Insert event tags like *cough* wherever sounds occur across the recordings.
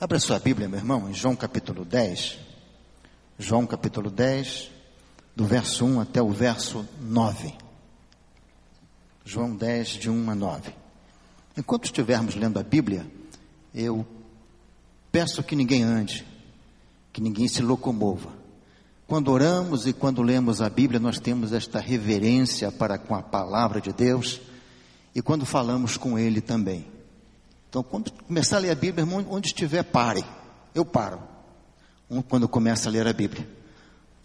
Abra sua Bíblia, meu irmão, em João capítulo 10. João capítulo 10, do verso 1 até o verso 9. João 10, de 1 a 9. Enquanto estivermos lendo a Bíblia, eu peço que ninguém ande, que ninguém se locomova. Quando oramos e quando lemos a Bíblia, nós temos esta reverência para com a palavra de Deus e quando falamos com Ele também. Então, quando começar a ler a Bíblia, irmão, onde estiver, pare. Eu paro. Quando começa a ler a Bíblia.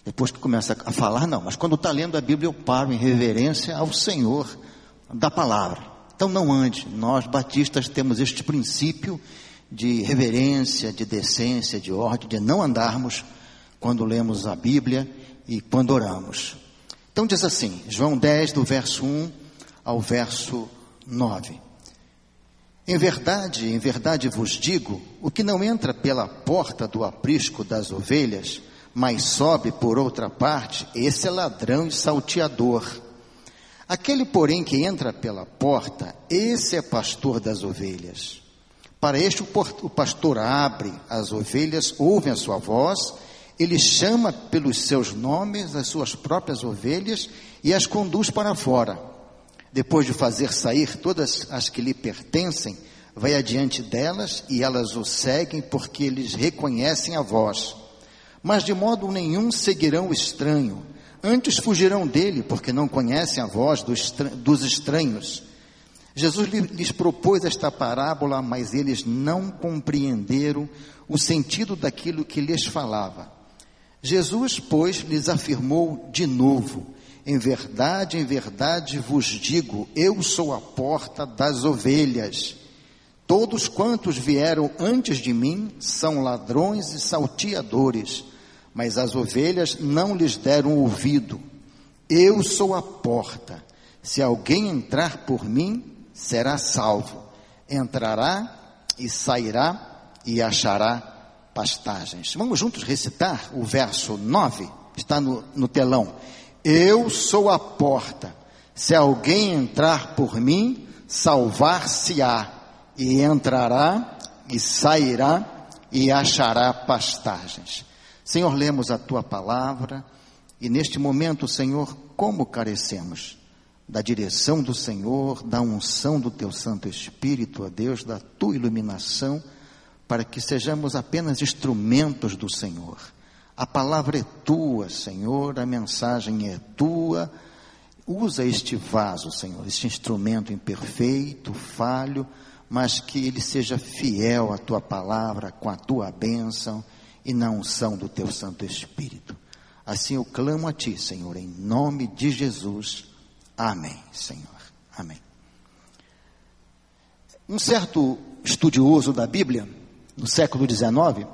Depois que começa a falar, não. Mas quando está lendo a Bíblia, eu paro em reverência ao Senhor da palavra. Então não ande. Nós batistas temos este princípio de reverência, de decência, de ordem, de não andarmos quando lemos a Bíblia e quando oramos. Então diz assim, João 10, do verso 1 ao verso 9. Em verdade, em verdade vos digo: o que não entra pela porta do aprisco das ovelhas, mas sobe por outra parte, esse é ladrão e salteador. Aquele, porém, que entra pela porta, esse é pastor das ovelhas. Para este, o pastor abre as ovelhas, ouvem a sua voz, ele chama pelos seus nomes as suas próprias ovelhas e as conduz para fora depois de fazer sair todas as que lhe pertencem, vai adiante delas e elas o seguem porque eles reconhecem a voz. Mas de modo nenhum seguirão o estranho, antes fugirão dele porque não conhecem a voz dos estranhos. Jesus lhes propôs esta parábola, mas eles não compreenderam o sentido daquilo que lhes falava. Jesus, pois, lhes afirmou de novo: em verdade, em verdade vos digo: eu sou a porta das ovelhas. Todos quantos vieram antes de mim são ladrões e salteadores, mas as ovelhas não lhes deram ouvido. Eu sou a porta. Se alguém entrar por mim, será salvo. Entrará e sairá e achará pastagens. Vamos juntos recitar o verso 9, está no, no telão. Eu sou a porta. Se alguém entrar por mim, salvar-se-á, e entrará e sairá e achará pastagens. Senhor, lemos a tua palavra e neste momento, Senhor, como carecemos da direção do Senhor, da unção do teu Santo Espírito, a Deus, da tua iluminação, para que sejamos apenas instrumentos do Senhor a palavra é tua, Senhor, a mensagem é tua. Usa este vaso, Senhor, este instrumento imperfeito, falho, mas que ele seja fiel à tua palavra, com a tua bênção e na unção do teu Santo Espírito. Assim eu clamo a ti, Senhor, em nome de Jesus. Amém, Senhor. Amém. Um certo estudioso da Bíblia, no século XIX,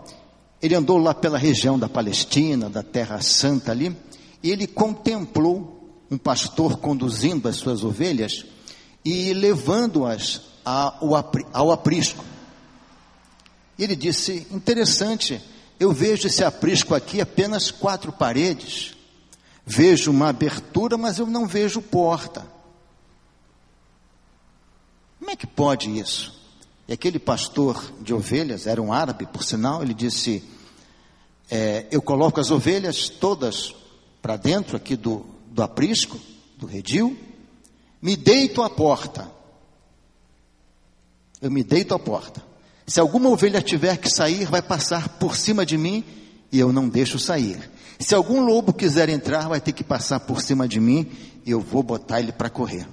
ele andou lá pela região da Palestina, da Terra Santa ali, e ele contemplou um pastor conduzindo as suas ovelhas e levando-as ao aprisco. Ele disse: interessante, eu vejo esse aprisco aqui apenas quatro paredes, vejo uma abertura, mas eu não vejo porta. Como é que pode isso? E aquele pastor de ovelhas, era um árabe, por sinal, ele disse: é, Eu coloco as ovelhas todas para dentro aqui do, do aprisco, do redil, me deito à porta. Eu me deito à porta. Se alguma ovelha tiver que sair, vai passar por cima de mim e eu não deixo sair. Se algum lobo quiser entrar, vai ter que passar por cima de mim e eu vou botar ele para correr.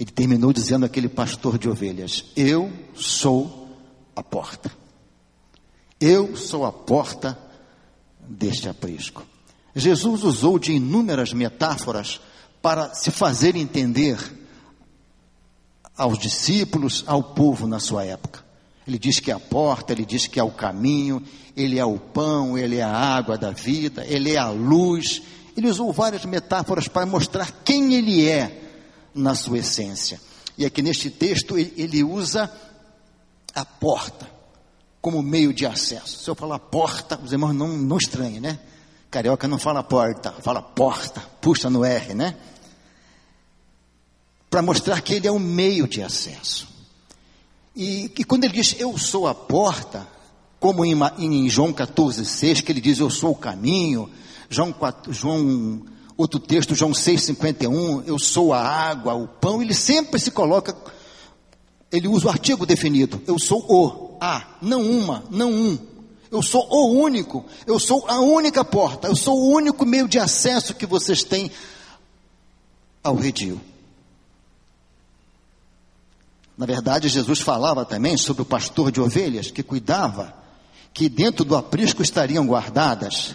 Ele terminou dizendo aquele pastor de ovelhas: Eu sou a porta. Eu sou a porta deste aprisco. Jesus usou de inúmeras metáforas para se fazer entender aos discípulos, ao povo na sua época. Ele diz que é a porta, ele diz que é o caminho, ele é o pão, ele é a água da vida, ele é a luz. Ele usou várias metáforas para mostrar quem ele é na sua essência. E aqui neste texto ele, usa a porta como meio de acesso. Se eu falar porta, os irmãos não, não estranhem, né? Carioca não fala porta, fala porta, puxa no R, né? Para mostrar que ele é um meio de acesso. E, e quando ele diz eu sou a porta, como em, em João 14, 6, que ele diz eu sou o caminho, João, 4, João outro texto, João 6, 51, eu sou a água, o pão, ele sempre se coloca, ele usa o artigo definido, eu sou o, a, não uma, não um. Eu sou o único, eu sou a única porta, eu sou o único meio de acesso que vocês têm ao redil. Na verdade, Jesus falava também sobre o pastor de ovelhas que cuidava que dentro do aprisco estariam guardadas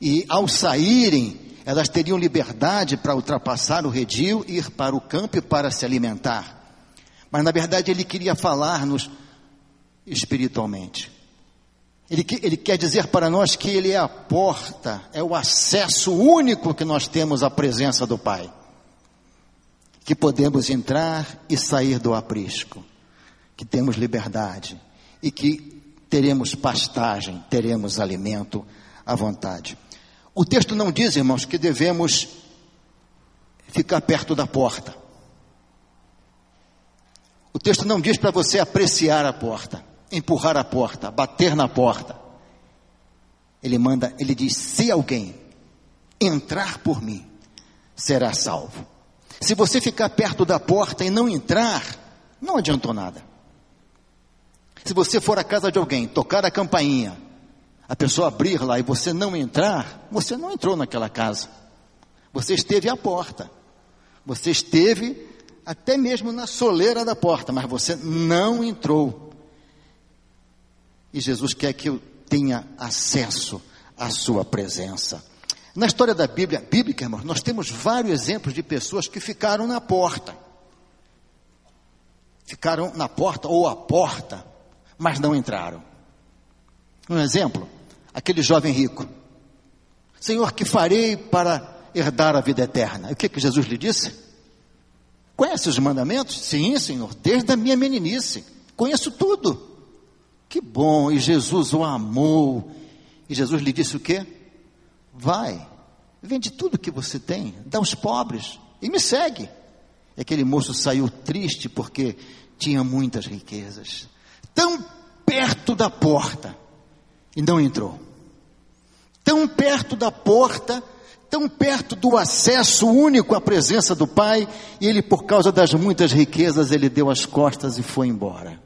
e ao saírem elas teriam liberdade para ultrapassar o redil, ir para o campo para se alimentar. Mas na verdade ele queria falar-nos espiritualmente. Ele, ele quer dizer para nós que Ele é a porta, é o acesso único que nós temos à presença do Pai. Que podemos entrar e sair do aprisco, que temos liberdade e que teremos pastagem, teremos alimento à vontade. O texto não diz, irmãos, que devemos ficar perto da porta. O texto não diz para você apreciar a porta empurrar a porta, bater na porta. Ele manda, ele diz: se alguém entrar por mim, será salvo. Se você ficar perto da porta e não entrar, não adiantou nada. Se você for à casa de alguém, tocar a campainha, a pessoa abrir lá e você não entrar, você não entrou naquela casa. Você esteve à porta. Você esteve até mesmo na soleira da porta, mas você não entrou. E Jesus quer que eu tenha acesso à sua presença. Na história da Bíblia bíblica, irmãos, nós temos vários exemplos de pessoas que ficaram na porta. Ficaram na porta ou à porta, mas não entraram. Um exemplo, aquele jovem rico. Senhor, que farei para herdar a vida eterna? E o que, que Jesus lhe disse? Conhece os mandamentos? Sim, Senhor, desde a minha meninice. Conheço tudo. Que bom, e Jesus o amou. E Jesus lhe disse o quê? Vai, vende tudo que você tem, dá aos pobres e me segue. E aquele moço saiu triste porque tinha muitas riquezas, tão perto da porta e não entrou. Tão perto da porta, tão perto do acesso único à presença do Pai, e ele, por causa das muitas riquezas, ele deu as costas e foi embora.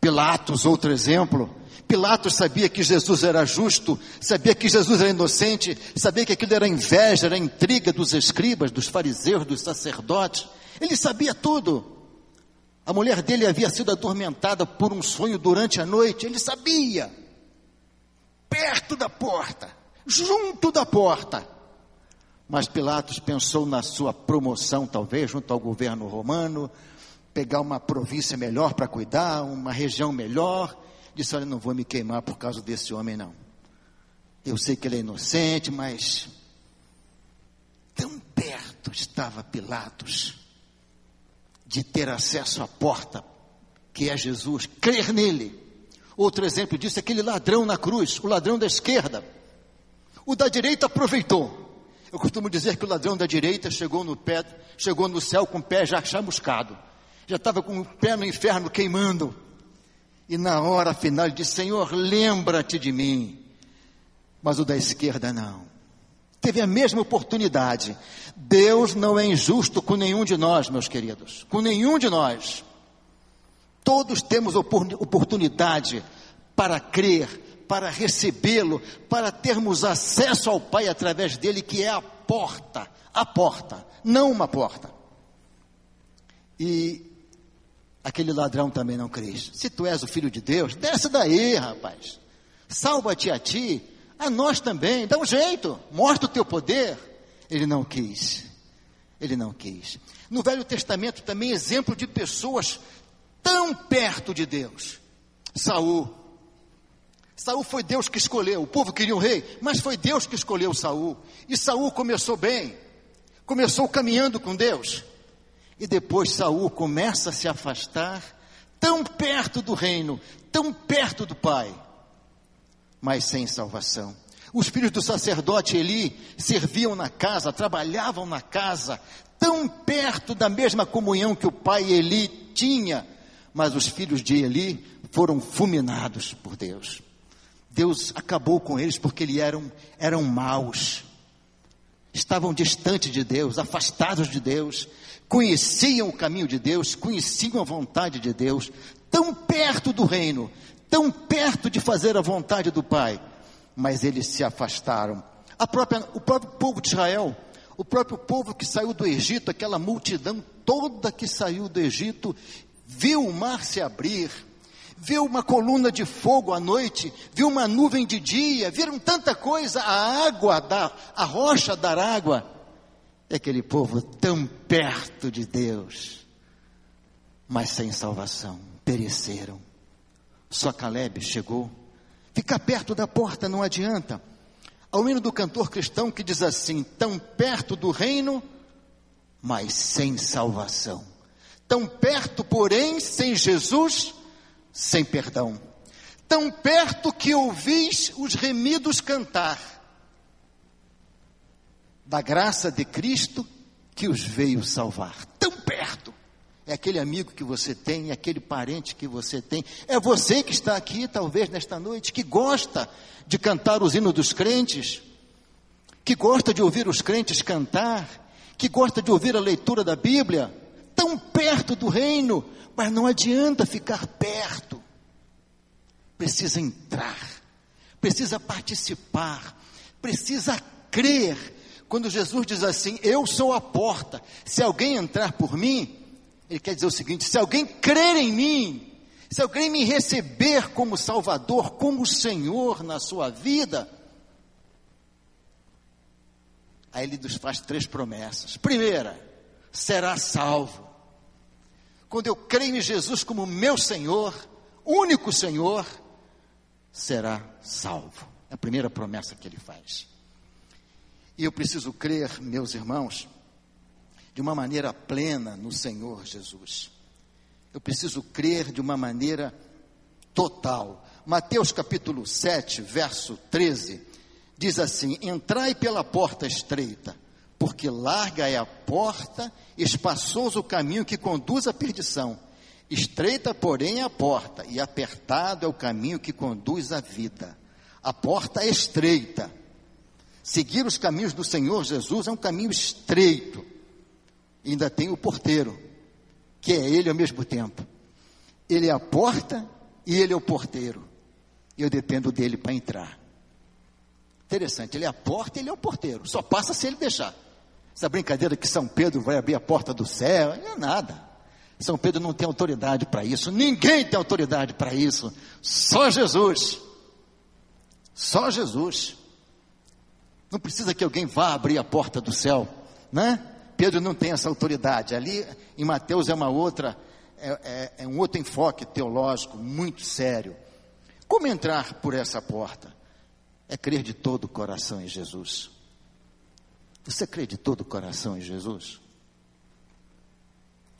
Pilatos, outro exemplo. Pilatos sabia que Jesus era justo, sabia que Jesus era inocente, sabia que aquilo era inveja, era intriga dos escribas, dos fariseus, dos sacerdotes. Ele sabia tudo. A mulher dele havia sido atormentada por um sonho durante a noite, ele sabia. Perto da porta, junto da porta. Mas Pilatos pensou na sua promoção, talvez, junto ao governo romano, pegar uma província melhor para cuidar, uma região melhor. Disse: Olha, não vou me queimar por causa desse homem, não. Eu sei que ele é inocente, mas tão perto estava Pilatos de ter acesso à porta, que é Jesus, crer nele. Outro exemplo disso é aquele ladrão na cruz, o ladrão da esquerda. O da direita aproveitou. Eu costumo dizer que o ladrão da direita chegou no pé, chegou no céu com o pé já chamuscado já estava com o pé no inferno queimando. E na hora final ele disse: Senhor, lembra-te de mim. Mas o da esquerda não. Teve a mesma oportunidade. Deus não é injusto com nenhum de nós, meus queridos. Com nenhum de nós. Todos temos oportunidade para crer, para recebê-lo, para termos acesso ao Pai através dele, que é a porta. A porta, não uma porta. E Aquele ladrão também não crê. Se tu és o filho de Deus, desce daí, rapaz. Salva-te a ti, a nós também. Dá um jeito, mostra o teu poder. Ele não quis. Ele não quis. No Velho Testamento também exemplo de pessoas tão perto de Deus. Saul. Saul foi Deus que escolheu. O povo queria um rei, mas foi Deus que escolheu Saul. E Saul começou bem. Começou caminhando com Deus. E depois Saul começa a se afastar, tão perto do reino, tão perto do Pai, mas sem salvação. Os filhos do sacerdote Eli serviam na casa, trabalhavam na casa, tão perto da mesma comunhão que o pai Eli tinha, mas os filhos de Eli foram fulminados por Deus. Deus acabou com eles porque eles eram, eram maus, estavam distantes de Deus, afastados de Deus, conheciam o caminho de Deus, conheciam a vontade de Deus, tão perto do reino, tão perto de fazer a vontade do Pai, mas eles se afastaram. Própria, o próprio povo de Israel, o próprio povo que saiu do Egito, aquela multidão toda que saiu do Egito, viu o mar se abrir, viu uma coluna de fogo à noite, viu uma nuvem de dia, viram tanta coisa, a água, da, a rocha dar água. E aquele povo tão perto de Deus, mas sem salvação, pereceram. Só Caleb chegou. Ficar perto da porta não adianta. Ao hino do cantor cristão que diz assim: tão perto do reino, mas sem salvação. Tão perto, porém, sem Jesus, sem perdão. Tão perto que ouvis os remidos cantar, da graça de Cristo que os veio salvar. Tão perto. É aquele amigo que você tem, é aquele parente que você tem. É você que está aqui, talvez, nesta noite, que gosta de cantar os hinos dos crentes, que gosta de ouvir os crentes cantar, que gosta de ouvir a leitura da Bíblia, tão perto do reino, mas não adianta ficar perto. Precisa entrar, precisa participar, precisa crer. Quando Jesus diz assim: Eu sou a porta, se alguém entrar por mim, ele quer dizer o seguinte: se alguém crer em mim, se alguém me receber como Salvador, como Senhor na sua vida, aí ele nos faz três promessas. Primeira, será salvo. Quando eu creio em Jesus como meu Senhor, único Senhor, será salvo. É a primeira promessa que ele faz. E eu preciso crer, meus irmãos, de uma maneira plena no Senhor Jesus. Eu preciso crer de uma maneira total. Mateus capítulo 7, verso 13, diz assim: Entrai pela porta estreita porque larga é a porta, espaçoso o caminho que conduz à perdição. Estreita, porém, é a porta, e apertado é o caminho que conduz à vida. A porta é estreita. Seguir os caminhos do Senhor Jesus é um caminho estreito. E ainda tem o porteiro, que é ele ao mesmo tempo. Ele é a porta e ele é o porteiro. Eu dependo dele para entrar. Interessante, ele é a porta e ele é o porteiro. Só passa se ele deixar. Essa brincadeira que São Pedro vai abrir a porta do céu, não é nada. São Pedro não tem autoridade para isso, ninguém tem autoridade para isso, só Jesus. Só Jesus. Não precisa que alguém vá abrir a porta do céu, né? Pedro não tem essa autoridade. Ali em Mateus é uma outra, é, é, é um outro enfoque teológico muito sério. Como entrar por essa porta? É crer de todo o coração em Jesus. Você acreditou do coração em Jesus?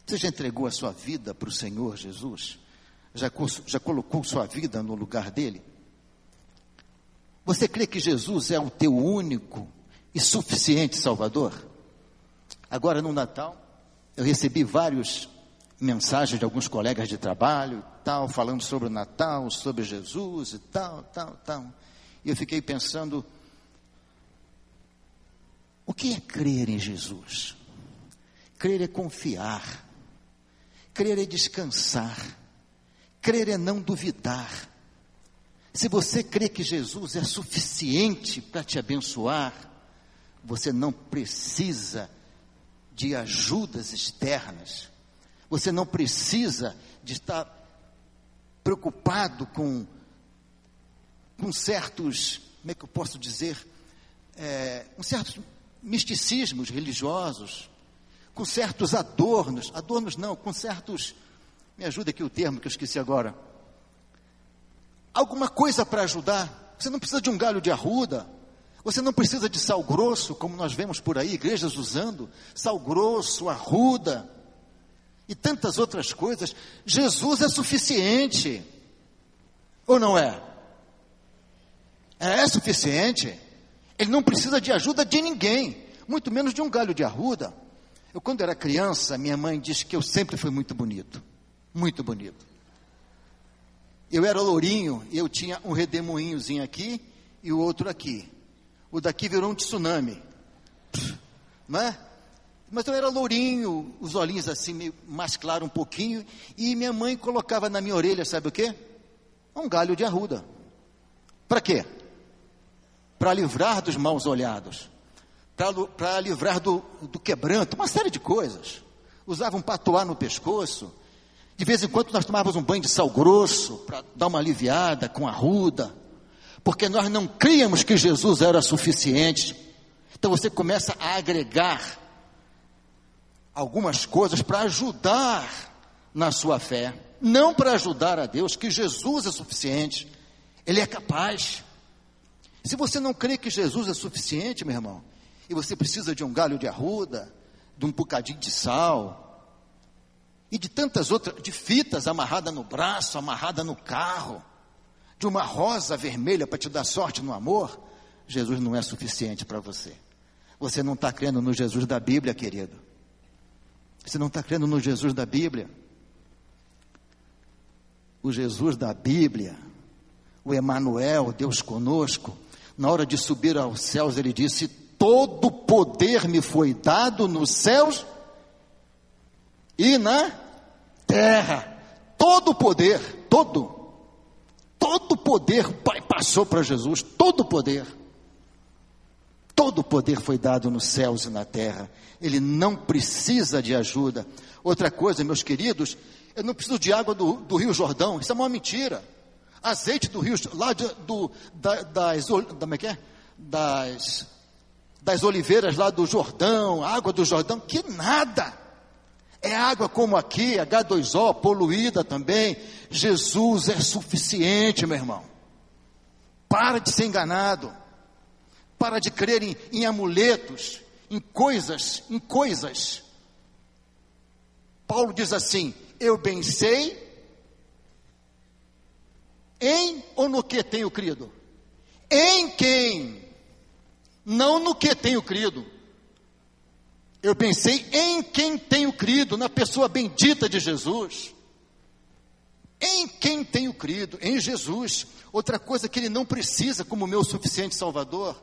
Você já entregou a sua vida para o Senhor Jesus? Já, já colocou sua vida no lugar dele? Você crê que Jesus é o teu único e suficiente Salvador? Agora no Natal, eu recebi várias mensagens de alguns colegas de trabalho, tal, falando sobre o Natal, sobre Jesus e tal, tal, tal. E eu fiquei pensando, o que é crer em Jesus? Crer é confiar, crer é descansar, crer é não duvidar. Se você crê que Jesus é suficiente para te abençoar, você não precisa de ajudas externas, você não precisa de estar preocupado com, com certos, como é que eu posso dizer, é, com certos misticismos religiosos, com certos adornos, adornos não, com certos, me ajuda aqui o termo que eu esqueci agora, alguma coisa para ajudar. Você não precisa de um galho de arruda, você não precisa de sal grosso, como nós vemos por aí, igrejas usando sal grosso, arruda e tantas outras coisas. Jesus é suficiente, ou não é? É suficiente. Ele não precisa de ajuda de ninguém, muito menos de um galho de arruda. Eu, quando era criança, minha mãe disse que eu sempre fui muito bonito. Muito bonito. Eu era lourinho e eu tinha um redemoinhozinho aqui e o outro aqui. O daqui virou um tsunami. Não é? Mas eu era lourinho, os olhinhos assim, mais claro um pouquinho, e minha mãe colocava na minha orelha, sabe o quê? Um galho de arruda. Para quê? Para livrar dos maus olhados, para livrar do, do quebranto, uma série de coisas. Usava um patuá no pescoço. De vez em quando nós tomávamos um banho de sal grosso para dar uma aliviada com arruda, porque nós não críamos que Jesus era suficiente. Então você começa a agregar algumas coisas para ajudar na sua fé, não para ajudar a Deus, que Jesus é suficiente, Ele é capaz. Se você não crê que Jesus é suficiente, meu irmão, e você precisa de um galho de arruda, de um bocadinho de sal, e de tantas outras, de fitas amarrada no braço, amarrada no carro, de uma rosa vermelha para te dar sorte no amor, Jesus não é suficiente para você. Você não está crendo no Jesus da Bíblia, querido. Você não está crendo no Jesus da Bíblia? O Jesus da Bíblia, o Emanuel, Deus conosco, na hora de subir aos céus, ele disse: Todo poder me foi dado nos céus e na terra. Todo poder, todo, todo poder, o Pai passou para Jesus, todo poder. Todo poder foi dado nos céus e na terra. Ele não precisa de ajuda. Outra coisa, meus queridos, eu não preciso de água do, do Rio Jordão. Isso é uma mentira. Azeite do Rio, lá de, do, da, das, da, é, é das, das oliveiras lá do Jordão, água do Jordão, que nada. É água como aqui, H2O, poluída também. Jesus é suficiente, meu irmão. Para de ser enganado. Para de crer em, em amuletos, em coisas, em coisas. Paulo diz assim: Eu bem sei em ou no que tenho crido? Em quem? Não no que tenho crido. Eu pensei em quem tenho crido, na pessoa bendita de Jesus. Em quem tenho crido? Em Jesus. Outra coisa que ele não precisa como meu suficiente Salvador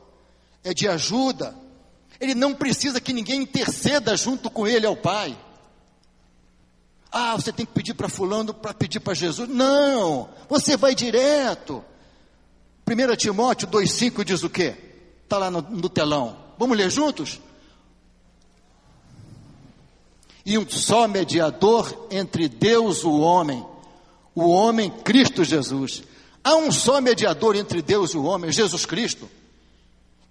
é de ajuda. Ele não precisa que ninguém interceda junto com ele ao Pai. Ah, você tem que pedir para fulano para pedir para Jesus. Não, você vai direto. 1 Timóteo 2,5 diz o quê? Está lá no, no telão. Vamos ler juntos? E um só mediador entre Deus e o homem, o homem Cristo Jesus. Há um só mediador entre Deus e o homem, Jesus Cristo.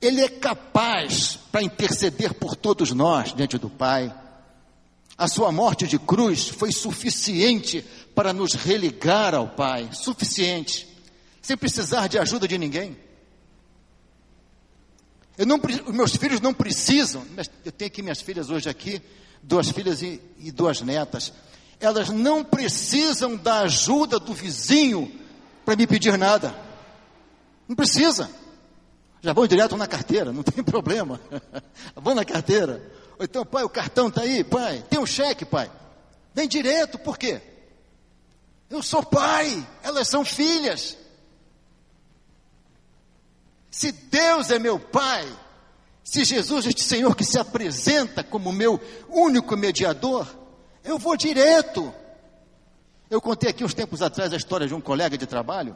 Ele é capaz para interceder por todos nós diante do Pai. A sua morte de cruz foi suficiente para nos religar ao Pai, suficiente, sem precisar de ajuda de ninguém. Não, meus filhos não precisam, eu tenho aqui minhas filhas hoje aqui, duas filhas e, e duas netas. Elas não precisam da ajuda do vizinho para me pedir nada. Não precisa. Já vão direto na carteira, não tem *laughs* problema. vão na carteira. Ou então, pai, o cartão está aí, pai. Tem um cheque, pai. Vem direto, por quê? Eu sou pai, elas são filhas. Se Deus é meu pai, se Jesus, este Senhor que se apresenta como meu único mediador, eu vou direto. Eu contei aqui uns tempos atrás a história de um colega de trabalho.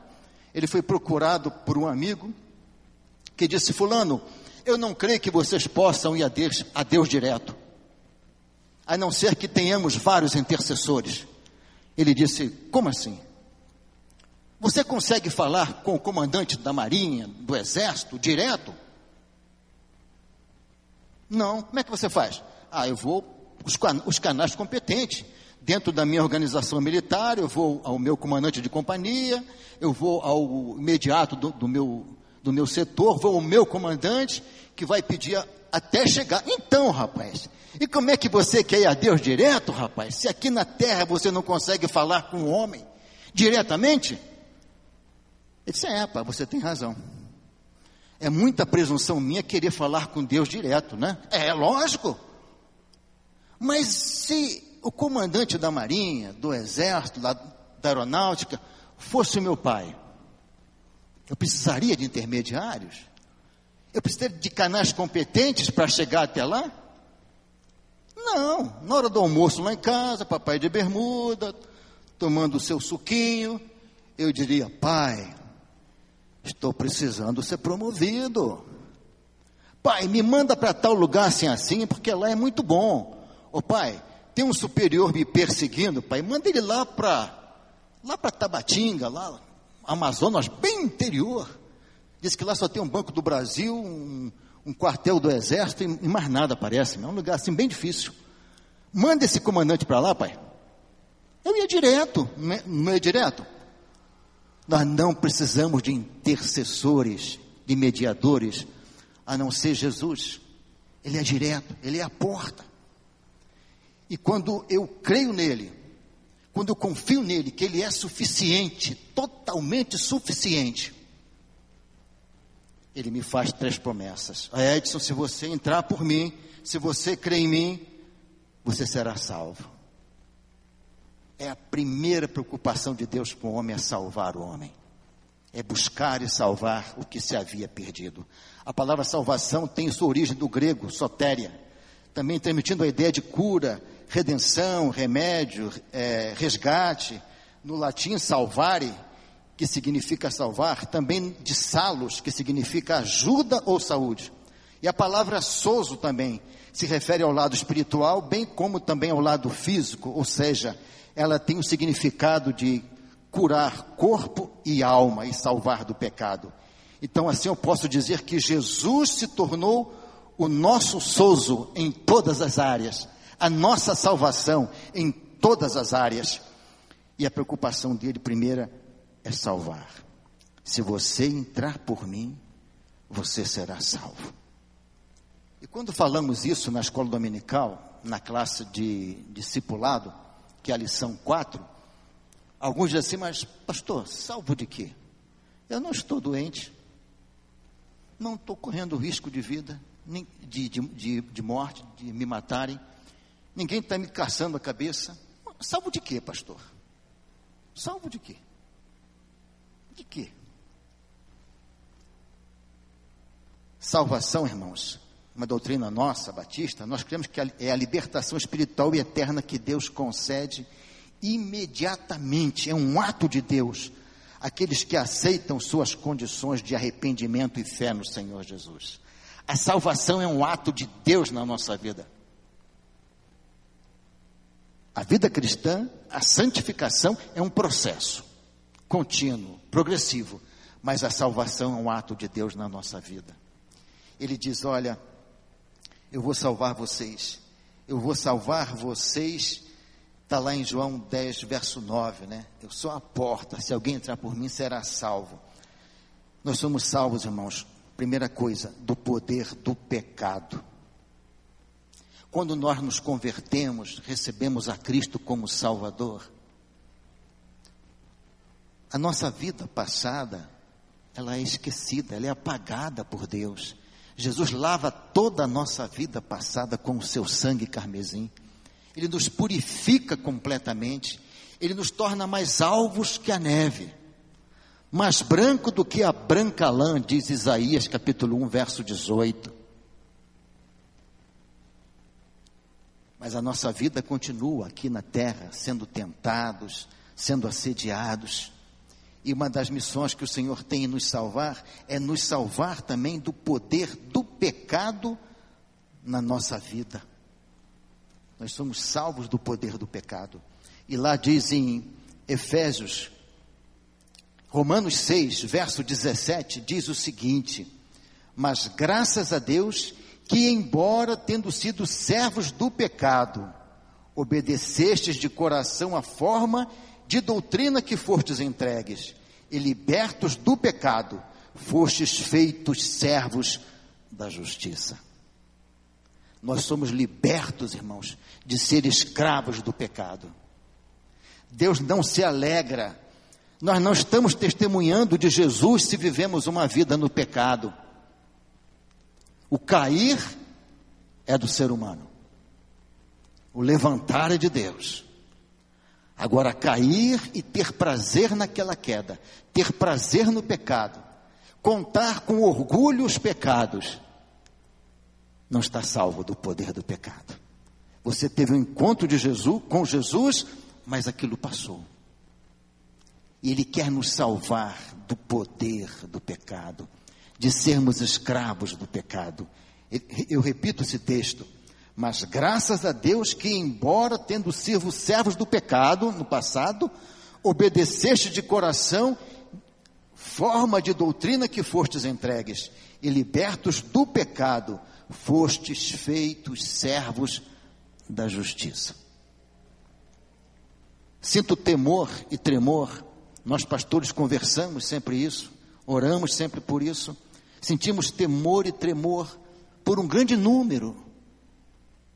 Ele foi procurado por um amigo que disse: Fulano, eu não creio que vocês possam ir a Deus, a Deus direto, a não ser que tenhamos vários intercessores. Ele disse: Como assim? Você consegue falar com o comandante da Marinha, do Exército, direto? Não. Como é que você faz? Ah, eu vou os, canais competentes. Dentro da minha organização militar, eu vou ao meu comandante de companhia, eu vou ao imediato do, do meu do meu setor, vou ao meu comandante, que vai pedir até chegar. Então, rapaz, e como é que você quer ir a Deus direto, rapaz? Se aqui na terra você não consegue falar com o homem diretamente? Ele disse: É, pai, você tem razão. É muita presunção minha querer falar com Deus direto, né? É lógico. Mas se o comandante da Marinha, do Exército, da, da Aeronáutica, fosse o meu pai, eu precisaria de intermediários? Eu precisaria de canais competentes para chegar até lá? Não, na hora do almoço lá em casa, papai de bermuda, tomando o seu suquinho, eu diria: Pai, estou precisando ser promovido. Pai, me manda para tal lugar assim assim, porque lá é muito bom. Ô pai, tem um superior me perseguindo, pai, manda ele lá para lá para Tabatinga, lá Amazonas, bem interior. Diz que lá só tem um Banco do Brasil, um, um quartel do Exército e, e mais nada, parece. É um lugar assim bem difícil. Manda esse comandante para lá, pai. Eu ia direto, não é direto? Nós não precisamos de intercessores, de mediadores, a não ser Jesus. Ele é direto, ele é a porta. E quando eu creio nele, quando eu confio nele, que ele é suficiente, totalmente suficiente, ele me faz três promessas. A Edson, se você entrar por mim, se você crer em mim, você será salvo. É a primeira preocupação de Deus com o homem é salvar o homem. É buscar e salvar o que se havia perdido. A palavra salvação tem sua origem do grego, sotéria, também transmitindo a ideia de cura, redenção, remédio, é, resgate. No latim, salvare, que significa salvar, também de salos, que significa ajuda ou saúde. E a palavra soso também se refere ao lado espiritual, bem como também ao lado físico, ou seja, ela tem o significado de curar corpo e alma e salvar do pecado. Então, assim eu posso dizer que Jesus se tornou o nosso sozo em todas as áreas, a nossa salvação em todas as áreas. E a preocupação dele, primeira, é salvar. Se você entrar por mim, você será salvo. E quando falamos isso na escola dominical, na classe de discipulado, que é a lição 4, alguns dizem assim, mas pastor, salvo de quê? Eu não estou doente, não estou correndo risco de vida, de, de, de, de morte, de me matarem, ninguém está me caçando a cabeça. Salvo de quê, pastor? Salvo de quê? De quê? Salvação, irmãos, uma doutrina nossa, batista, nós cremos que é a libertação espiritual e eterna que Deus concede imediatamente, é um ato de Deus, aqueles que aceitam suas condições de arrependimento e fé no Senhor Jesus. A salvação é um ato de Deus na nossa vida. A vida cristã, a santificação é um processo contínuo, progressivo, mas a salvação é um ato de Deus na nossa vida. Ele diz: Olha, eu vou salvar vocês. Eu vou salvar vocês. Está lá em João 10, verso 9, né? Eu sou a porta. Se alguém entrar por mim, será salvo. Nós somos salvos, irmãos. Primeira coisa, do poder do pecado. Quando nós nos convertemos, recebemos a Cristo como Salvador. A nossa vida passada, ela é esquecida, ela é apagada por Deus. Jesus lava toda a nossa vida passada com o seu sangue carmesim. Ele nos purifica completamente. Ele nos torna mais alvos que a neve. Mais branco do que a branca lã, diz Isaías capítulo 1, verso 18. Mas a nossa vida continua aqui na terra, sendo tentados, sendo assediados. E uma das missões que o Senhor tem em nos salvar é nos salvar também do poder do pecado na nossa vida. Nós somos salvos do poder do pecado. E lá diz em Efésios, Romanos 6, verso 17, diz o seguinte: Mas graças a Deus que, embora tendo sido servos do pecado, obedecestes de coração a forma de doutrina que fostes entregues, e libertos do pecado, fostes feitos servos da justiça. Nós somos libertos, irmãos, de ser escravos do pecado. Deus não se alegra. Nós não estamos testemunhando de Jesus se vivemos uma vida no pecado. O cair é do ser humano. O levantar é de Deus. Agora, cair e ter prazer naquela queda, ter prazer no pecado, contar com orgulho os pecados, não está salvo do poder do pecado. Você teve um encontro de Jesus com Jesus, mas aquilo passou. E Ele quer nos salvar do poder do pecado, de sermos escravos do pecado. Eu repito esse texto. Mas graças a Deus que, embora tendo sido servos do pecado no passado, obedeceste de coração, forma de doutrina que fostes entregues, e libertos do pecado, fostes feitos servos da justiça. Sinto temor e tremor, nós pastores conversamos sempre isso, oramos sempre por isso, sentimos temor e tremor por um grande número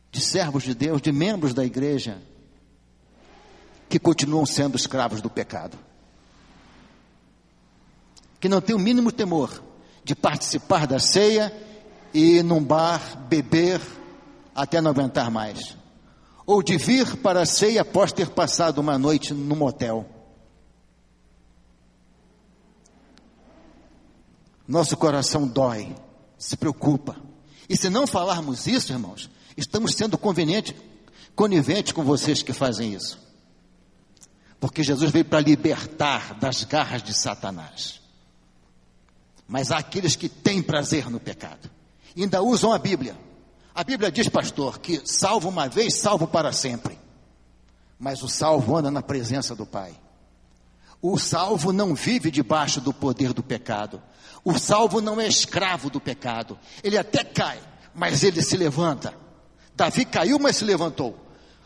de servos de Deus, de membros da igreja, que continuam sendo escravos do pecado. Que não tem o mínimo temor de participar da ceia e num bar beber até não aguentar mais. Ou de vir para a ceia após ter passado uma noite no motel. Nosso coração dói, se preocupa. E se não falarmos isso, irmãos, Estamos sendo conveniente, coniventes com vocês que fazem isso. Porque Jesus veio para libertar das garras de Satanás. Mas há aqueles que têm prazer no pecado. Ainda usam a Bíblia. A Bíblia diz, pastor, que salvo uma vez, salvo para sempre. Mas o salvo anda na presença do Pai. O salvo não vive debaixo do poder do pecado. O salvo não é escravo do pecado. Ele até cai, mas ele se levanta. Davi caiu, mas se levantou.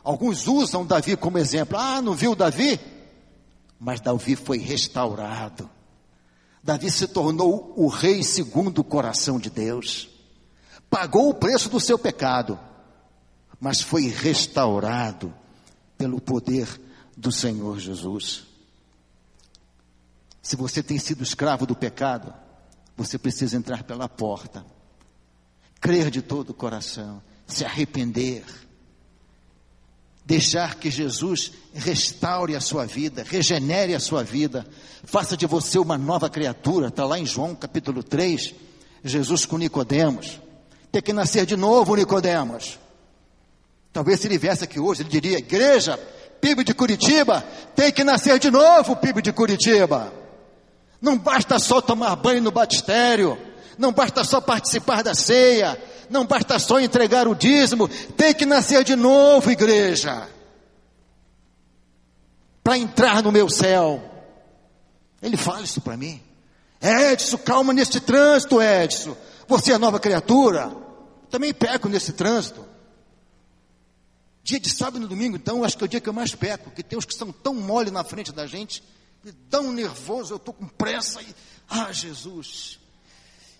Alguns usam Davi como exemplo. Ah, não viu Davi? Mas Davi foi restaurado. Davi se tornou o rei segundo o coração de Deus. Pagou o preço do seu pecado, mas foi restaurado pelo poder do Senhor Jesus. Se você tem sido escravo do pecado, você precisa entrar pela porta, crer de todo o coração se arrepender, deixar que Jesus restaure a sua vida, regenere a sua vida, faça de você uma nova criatura, está lá em João capítulo 3, Jesus com Nicodemos, tem que nascer de novo Nicodemos, talvez se ele viesse aqui hoje, ele diria, igreja, PIB de Curitiba, tem que nascer de novo PIB de Curitiba, não basta só tomar banho no batistério, não basta só participar da ceia, não basta só entregar o dízimo, tem que nascer de novo, igreja, para entrar no meu céu. Ele fala isso para mim. Edson, calma neste trânsito, Edson. Você é nova criatura. Também peco nesse trânsito. Dia de sábado e domingo, então, acho que é o dia que eu mais peco, que tem uns que são tão mole na frente da gente, tão nervoso, eu estou com pressa e. Ah, Jesus!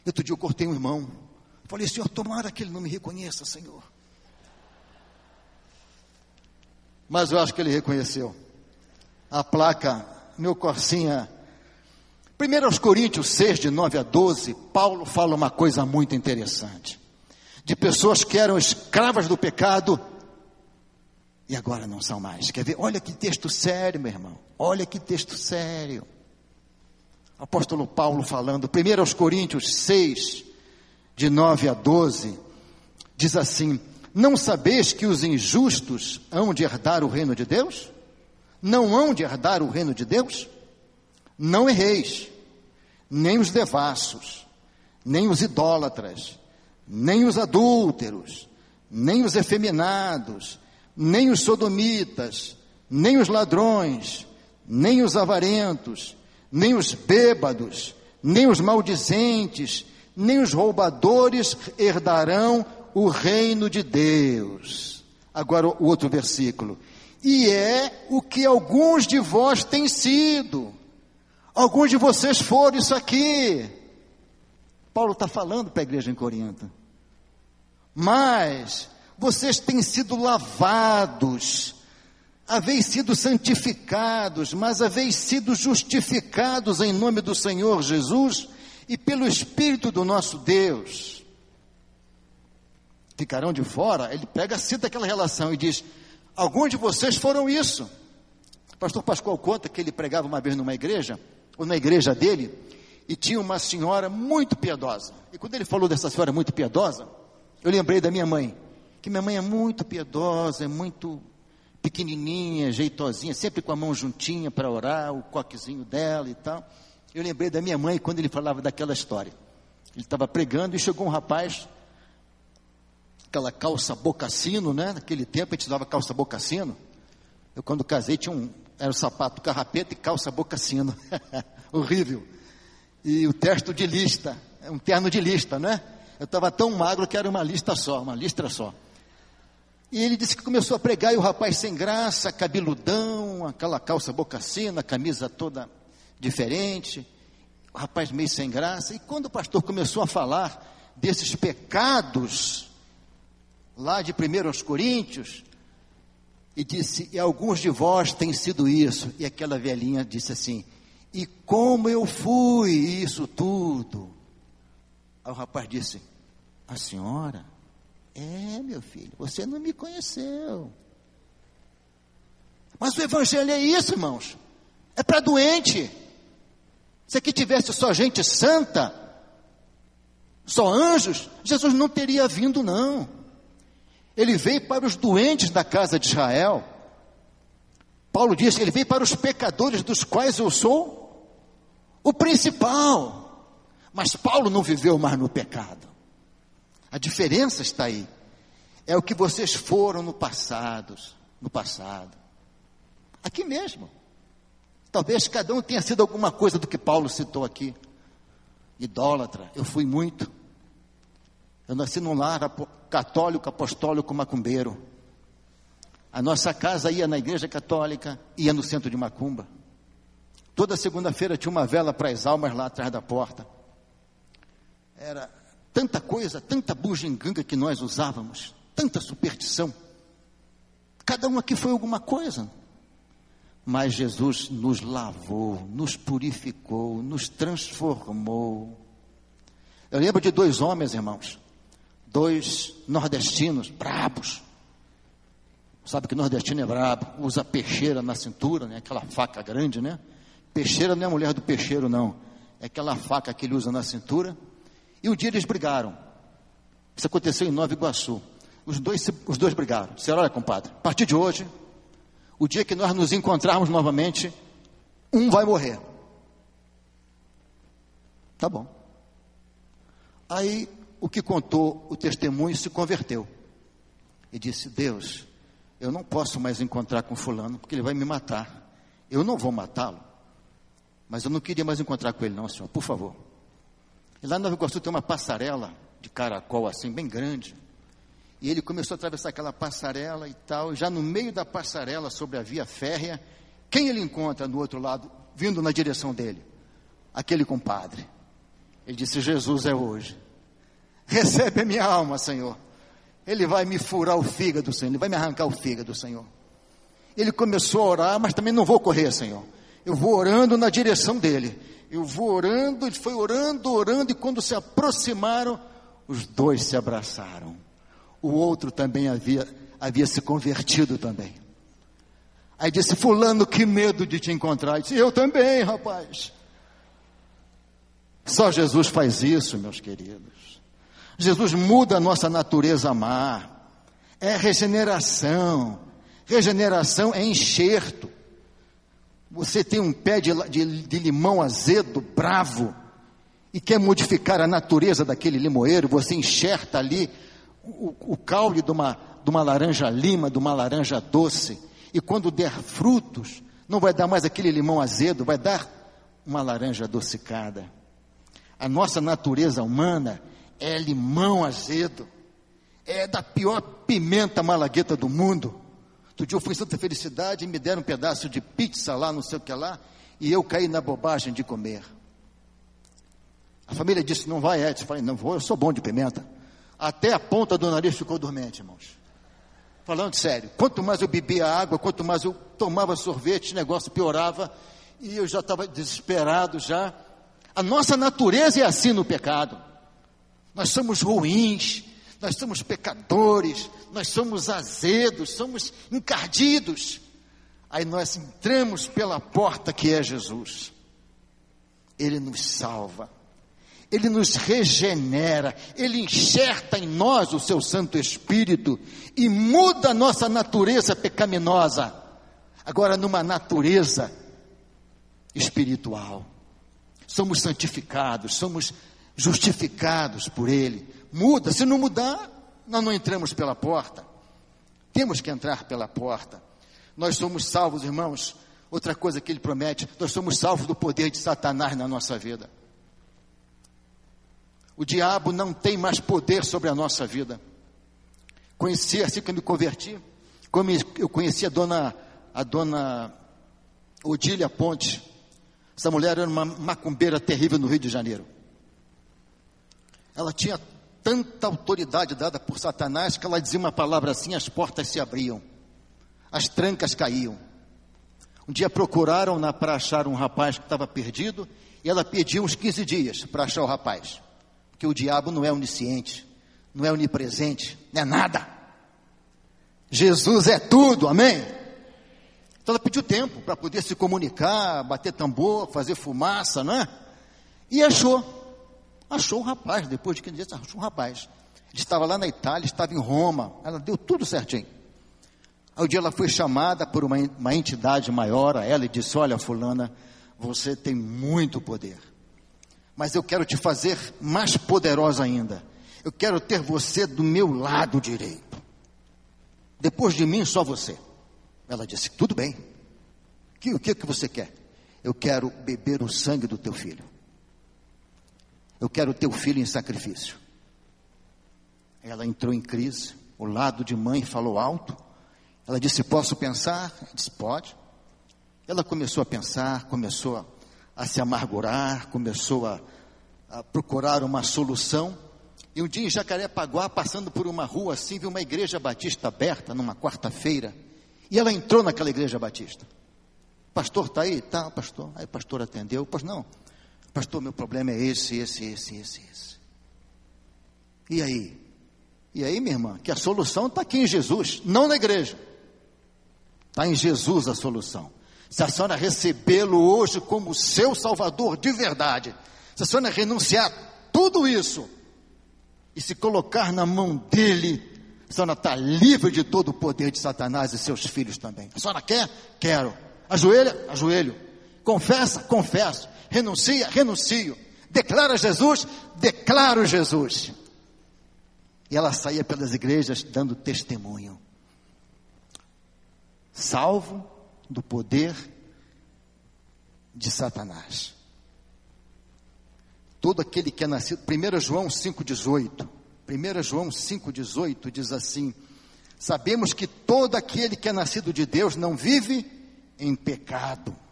Outro dia eu cortei um irmão. Falei, Senhor, tomara que ele não me reconheça, Senhor. Mas eu acho que ele reconheceu. A placa, meu. Primeiro aos Coríntios 6, de 9 a 12, Paulo fala uma coisa muito interessante. De pessoas que eram escravas do pecado e agora não são mais. Quer ver? Olha que texto sério, meu irmão. Olha que texto sério. Apóstolo Paulo falando, primeiro aos Coríntios 6, de 9 a 12, diz assim: Não sabeis que os injustos hão de herdar o reino de Deus? Não hão de herdar o reino de Deus? Não erreis, nem os devassos, nem os idólatras, nem os adúlteros, nem os efeminados, nem os sodomitas, nem os ladrões, nem os avarentos, nem os bêbados, nem os maldizentes, nem os roubadores herdarão o reino de Deus. Agora o outro versículo. E é o que alguns de vós têm sido. Alguns de vocês foram isso aqui. Paulo está falando para a igreja em Corinto. Mas vocês têm sido lavados, haveis sido santificados, mas haveis sido justificados em nome do Senhor Jesus e pelo Espírito do nosso Deus. Ficarão de fora, ele pega, cita aquela relação e diz: Alguns de vocês foram isso. O pastor Pascoal conta que ele pregava uma vez numa igreja, ou na igreja dele, e tinha uma senhora muito piedosa. E quando ele falou dessa senhora muito piedosa, eu lembrei da minha mãe, que minha mãe é muito piedosa, é muito pequenininha, jeitosinha, sempre com a mão juntinha para orar, o coquezinho dela e tal. Eu lembrei da minha mãe quando ele falava daquela história. Ele estava pregando e chegou um rapaz, aquela calça bocassino, né? Naquele tempo a gente usava calça bocassino. Eu quando casei tinha um, era o sapato carrapeta e calça bocassino. *laughs* Horrível. E o texto de lista, é um terno de lista, né? Eu estava tão magro que era uma lista só, uma listra só. E ele disse que começou a pregar e o rapaz sem graça, cabeludão, aquela calça bocassina, camisa toda diferente, o rapaz meio sem graça. E quando o pastor começou a falar desses pecados, lá de 1 Coríntios, e disse: E alguns de vós têm sido isso. E aquela velhinha disse assim: E como eu fui isso tudo? Aí o rapaz disse: A senhora? É, meu filho, você não me conheceu. Mas o evangelho é isso, irmãos. É para doente. Se aqui tivesse só gente santa, só anjos, Jesus não teria vindo, não. Ele veio para os doentes da casa de Israel. Paulo diz que ele veio para os pecadores, dos quais eu sou o principal. Mas Paulo não viveu mais no pecado. A diferença está aí. É o que vocês foram no passado, no passado. Aqui mesmo. Talvez cada um tenha sido alguma coisa do que Paulo citou aqui. Idólatra, eu fui muito. Eu nasci num lar católico, apostólico, macumbeiro. A nossa casa ia na igreja católica, ia no centro de Macumba. Toda segunda-feira tinha uma vela para as almas lá atrás da porta. Era tanta coisa, tanta bugiganga que nós usávamos, tanta superstição. Cada um aqui foi alguma coisa mas Jesus nos lavou, nos purificou, nos transformou. Eu lembro de dois homens, irmãos, dois nordestinos, brabos. Sabe que nordestino é brabo, usa peixeira na cintura, né? aquela faca grande, né? Peixeira não é a mulher do peixeiro, não. É aquela faca que ele usa na cintura. E um dia eles brigaram. Isso aconteceu em Nova Iguaçu. Os dois, os dois brigaram. Disseram, olha, compadre, a partir de hoje, o dia que nós nos encontrarmos novamente, um vai morrer. Tá bom. Aí o que contou o testemunho se converteu e disse: Deus, eu não posso mais encontrar com Fulano porque ele vai me matar. Eu não vou matá-lo, mas eu não queria mais encontrar com ele, não, senhor, por favor. E lá no Nova Iguaçu tem uma passarela de caracol assim, bem grande. E ele começou a atravessar aquela passarela e tal, já no meio da passarela, sobre a via férrea, quem ele encontra no outro lado, vindo na direção dele? Aquele compadre. Ele disse: Jesus é hoje. Recebe a minha alma, Senhor. Ele vai me furar o fígado, Senhor. Ele vai me arrancar o fígado, Senhor. Ele começou a orar, mas também não vou correr, Senhor. Eu vou orando na direção dele. Eu vou orando, ele foi orando, orando, e quando se aproximaram, os dois se abraçaram o outro também havia, havia se convertido também. Aí disse, fulano, que medo de te encontrar. Eu disse, eu também, rapaz. Só Jesus faz isso, meus queridos. Jesus muda a nossa natureza má. É regeneração. Regeneração é enxerto. Você tem um pé de, de, de limão azedo, bravo, e quer modificar a natureza daquele limoeiro, você enxerta ali o, o caule de uma, de uma laranja lima, de uma laranja doce, e quando der frutos, não vai dar mais aquele limão azedo, vai dar uma laranja adocicada. A nossa natureza humana é limão azedo, é da pior pimenta malagueta do mundo. Outro dia eu fui em Santa Felicidade e me deram um pedaço de pizza lá, não sei o que lá, e eu caí na bobagem de comer. A família disse: Não vai, Edson. Eu falei: Não vou, eu sou bom de pimenta. Até a ponta do nariz ficou dormente, irmãos. Falando sério, quanto mais eu bebia água, quanto mais eu tomava sorvete, o negócio piorava e eu já estava desesperado já. A nossa natureza é assim no pecado. Nós somos ruins, nós somos pecadores, nós somos azedos, somos encardidos. Aí nós entramos pela porta que é Jesus. Ele nos salva, Ele nos regenera, Ele enxerta em nós o seu Santo Espírito e muda a nossa natureza pecaminosa, agora numa natureza espiritual. Somos santificados, somos justificados por Ele. Muda, se não mudar, nós não entramos pela porta. Temos que entrar pela porta. Nós somos salvos, irmãos. Outra coisa que Ele promete, nós somos salvos do poder de Satanás na nossa vida. O diabo não tem mais poder sobre a nossa vida. Conheci, assim que eu me converti, como eu conheci a dona, a dona Odília Ponte. Essa mulher era uma macumbeira terrível no Rio de Janeiro. Ela tinha tanta autoridade dada por Satanás que ela dizia uma palavra assim, as portas se abriam, as trancas caíam. Um dia procuraram-na para achar um rapaz que estava perdido e ela pediu uns 15 dias para achar o rapaz. Porque o diabo não é onisciente, não é onipresente, não é nada. Jesus é tudo, amém? Então ela pediu tempo para poder se comunicar, bater tambor, fazer fumaça, não é? E achou. Achou um rapaz, depois de 15 dias, achou um rapaz. Ele estava lá na Itália, estava em Roma, ela deu tudo certinho. Aí um dia ela foi chamada por uma, uma entidade maior a ela e disse: Olha, Fulana, você tem muito poder, mas eu quero te fazer mais poderosa ainda. Eu quero ter você do meu lado direito. Depois de mim, só você. Ela disse: Tudo bem. Que, o que, que você quer? Eu quero beber o sangue do teu filho. Eu quero teu filho em sacrifício. Ela entrou em crise, o lado de mãe falou alto. Ela disse: Posso pensar? Eu disse: Pode. Ela começou a pensar, começou a, a se amargurar, começou a, a, procurar uma solução. E um dia em Jacarepaguá, passando por uma rua assim, viu uma igreja batista aberta numa quarta-feira. E ela entrou naquela igreja batista. Pastor, está aí? Tá, pastor. Aí o pastor atendeu. Pois não, Pastor, meu problema é esse, esse, esse, esse, esse. E aí? E aí, minha irmã, que a solução está aqui em Jesus, não na igreja. Está em Jesus a solução. Se a senhora recebê-lo hoje como seu Salvador de verdade, se a senhora renunciar tudo isso e se colocar na mão dele, a senhora está livre de todo o poder de Satanás e seus filhos também. A senhora quer? Quero. Ajoelha? Ajoelho. Confessa? Confesso. Renuncia? Renuncio. Declara Jesus? Declaro Jesus. E ela saía pelas igrejas dando testemunho. Salvo do poder de Satanás. Todo aquele que é nascido, 1 João 5,18. 1 João 5,18 diz assim: Sabemos que todo aquele que é nascido de Deus não vive em pecado.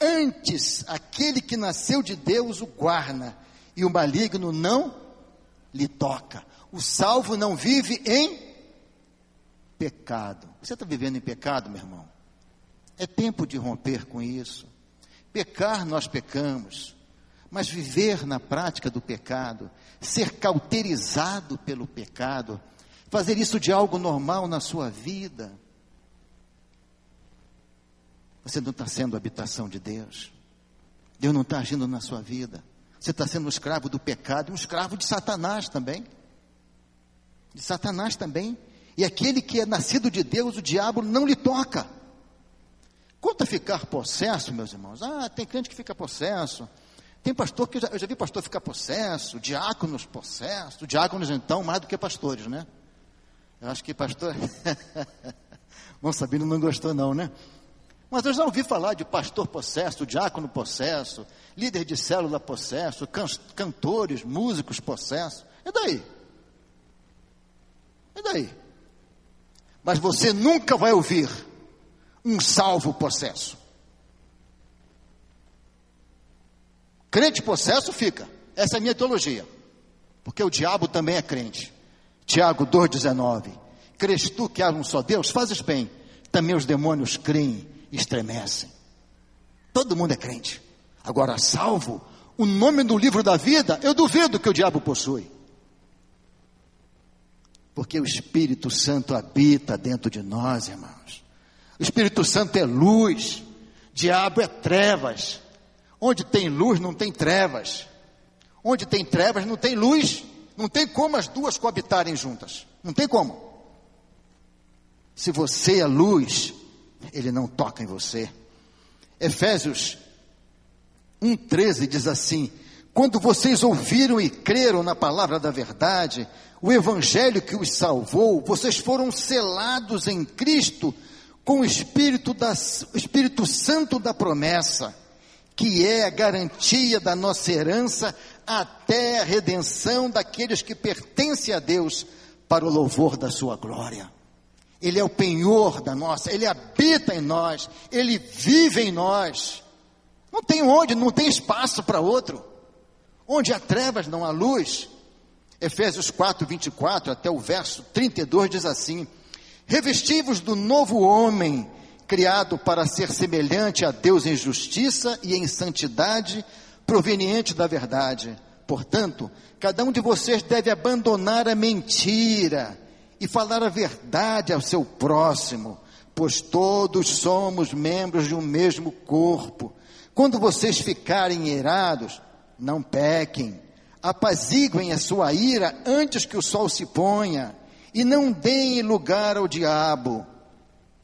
Antes, aquele que nasceu de Deus o guarda, e o maligno não lhe toca. O salvo não vive em pecado. Você está vivendo em pecado, meu irmão? É tempo de romper com isso. Pecar, nós pecamos. Mas viver na prática do pecado, ser cauterizado pelo pecado, fazer isso de algo normal na sua vida, você não está sendo habitação de Deus. Deus não está agindo na sua vida. Você está sendo um escravo do pecado, um escravo de Satanás também. De Satanás também. E aquele que é nascido de Deus, o diabo não lhe toca. Quanto a ficar possesso, meus irmãos? Ah, tem crente que fica possesso. Tem pastor que eu já, eu já vi pastor ficar possesso, diáconos possesso, diáconos então mais do que pastores, né? Eu acho que pastor. *laughs* Bom, Sabino não gostou, não, né? Mas eu já ouvi falar de pastor possesso, diácono possesso, líder de célula possesso, can cantores, músicos possesso. E daí? E daí? Mas você nunca vai ouvir um salvo possesso. Crente possesso fica. Essa é a minha teologia. Porque o diabo também é crente. Tiago 2,19. Crês tu que há um só Deus? Fazes bem. Também os demônios creem estremecem. Todo mundo é crente. Agora, salvo, o nome do livro da vida, eu duvido que o diabo possui. Porque o Espírito Santo habita dentro de nós, irmãos. O Espírito Santo é luz, diabo é trevas. Onde tem luz não tem trevas. Onde tem trevas não tem luz. Não tem como as duas coabitarem juntas. Não tem como. Se você é luz, ele não toca em você. Efésios 1,13 diz assim: Quando vocês ouviram e creram na palavra da verdade, o evangelho que os salvou, vocês foram selados em Cristo com o Espírito, da, Espírito Santo da promessa, que é a garantia da nossa herança até a redenção daqueles que pertencem a Deus para o louvor da sua glória. Ele é o penhor da nossa, ele habita em nós, ele vive em nós. Não tem onde, não tem espaço para outro. Onde há trevas, não há luz. Efésios 4, 24 até o verso 32 diz assim: Revestivos do novo homem, criado para ser semelhante a Deus em justiça e em santidade, proveniente da verdade. Portanto, cada um de vocês deve abandonar a mentira e falar a verdade ao seu próximo, pois todos somos membros de um mesmo corpo. Quando vocês ficarem irados, não pequem, apaziguem a sua ira antes que o sol se ponha, e não deem lugar ao diabo.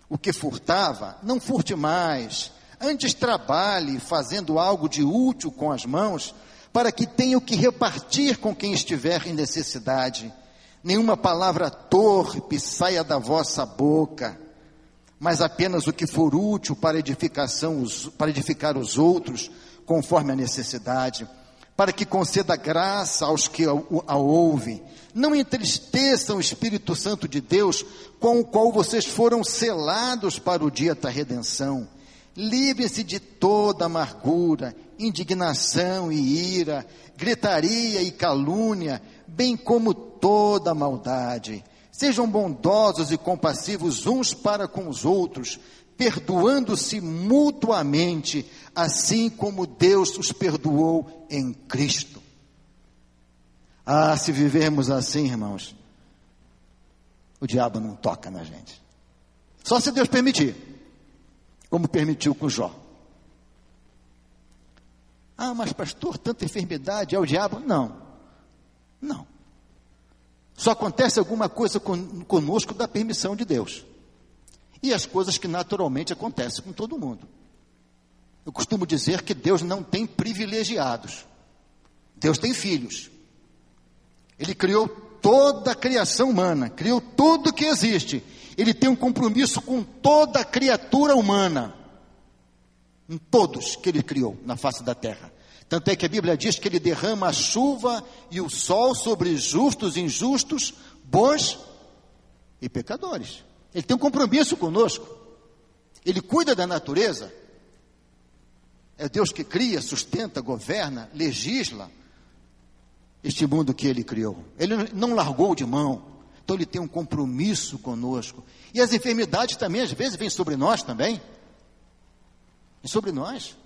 O que furtava, não furte mais, antes trabalhe fazendo algo de útil com as mãos, para que tenha o que repartir com quem estiver em necessidade nenhuma palavra torpe saia da vossa boca, mas apenas o que for útil para edificação, para edificar os outros, conforme a necessidade, para que conceda graça aos que a ouvem. Não entristeçam o Espírito Santo de Deus, com o qual vocês foram selados para o dia da redenção. Livrem-se de toda amargura, indignação e ira, gritaria e calúnia, bem como toda maldade. Sejam bondosos e compassivos uns para com os outros, perdoando-se mutuamente, assim como Deus os perdoou em Cristo. Ah, se vivermos assim, irmãos, o diabo não toca na gente. Só se Deus permitir, como permitiu com Jó. Ah, mas pastor, tanta enfermidade é o diabo? Não, não. Só acontece alguma coisa conosco da permissão de Deus. E as coisas que naturalmente acontecem com todo mundo. Eu costumo dizer que Deus não tem privilegiados. Deus tem filhos. Ele criou toda a criação humana, criou tudo que existe. Ele tem um compromisso com toda a criatura humana. Em todos que ele criou na face da terra. Tanto é que a Bíblia diz que ele derrama a chuva e o sol sobre justos e injustos, bons e pecadores. Ele tem um compromisso conosco. Ele cuida da natureza. É Deus que cria, sustenta, governa, legisla este mundo que ele criou. Ele não largou de mão. Então ele tem um compromisso conosco. E as enfermidades também, às vezes, vêm sobre nós também. E sobre nós.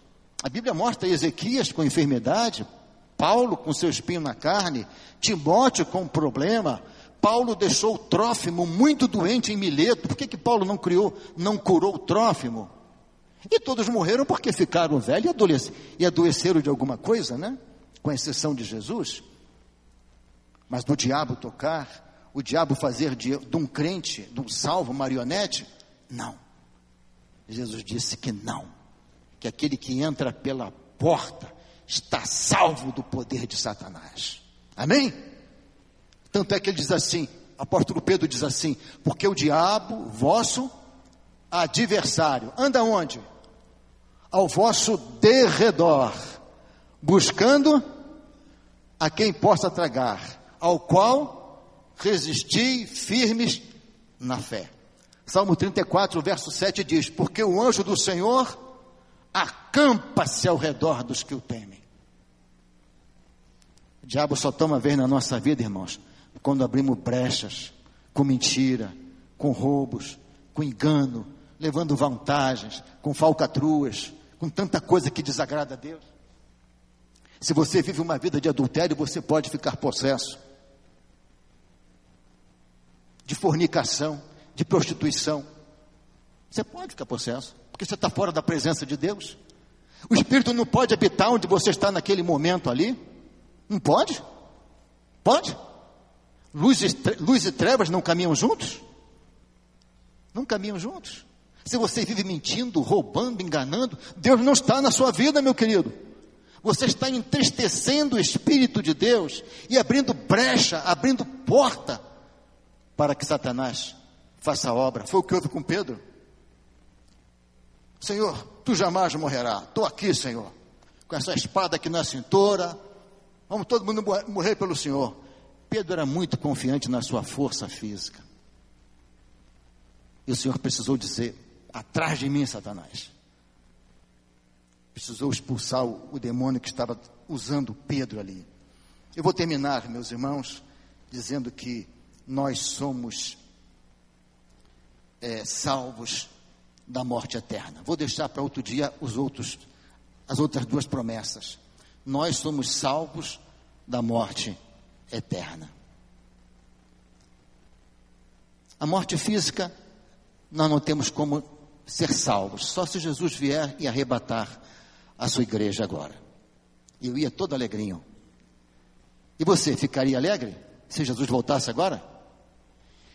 A Bíblia mostra Ezequias com enfermidade, Paulo com seu espinho na carne, Timóteo com um problema, Paulo deixou o Trófimo muito doente em Mileto. Por que, que Paulo não criou, não curou o Trófimo? E todos morreram porque ficaram velhos e adoeceram de alguma coisa, né? Com exceção de Jesus. Mas do diabo tocar, o diabo fazer de, de um crente, de um salvo, marionete? Não. Jesus disse que não que aquele que entra pela porta está salvo do poder de Satanás. Amém? Tanto é que ele diz assim, apóstolo Pedro diz assim, porque o diabo, vosso adversário, anda onde? Ao vosso derredor, buscando a quem possa tragar, ao qual resisti firmes na fé. Salmo 34, verso 7 diz: Porque o anjo do Senhor acampa-se ao redor dos que o temem. O diabo só toma vez na nossa vida, irmãos, quando abrimos brechas, com mentira, com roubos, com engano, levando vantagens, com falcatruas, com tanta coisa que desagrada a Deus. Se você vive uma vida de adultério, você pode ficar possesso. de fornicação, de prostituição. Você pode ficar possesso, porque você está fora da presença de Deus. O Espírito não pode habitar onde você está naquele momento ali. Não pode? Pode? Luz e, luz e trevas não caminham juntos? Não caminham juntos. Se você vive mentindo, roubando, enganando, Deus não está na sua vida, meu querido. Você está entristecendo o Espírito de Deus e abrindo brecha, abrindo porta para que Satanás faça a obra. Foi o que houve com Pedro. Senhor, tu jamais morrerás. Estou aqui, Senhor, com essa espada aqui na cintura. Vamos todo mundo morrer pelo Senhor. Pedro era muito confiante na sua força física. E o Senhor precisou dizer: atrás de mim, Satanás. Precisou expulsar o, o demônio que estava usando Pedro ali. Eu vou terminar, meus irmãos, dizendo que nós somos é, salvos da morte eterna. Vou deixar para outro dia os outros, as outras duas promessas. Nós somos salvos da morte eterna. A morte física, nós não temos como ser salvos, só se Jesus vier e arrebatar a sua igreja agora. Eu ia todo alegrinho. E você ficaria alegre se Jesus voltasse agora?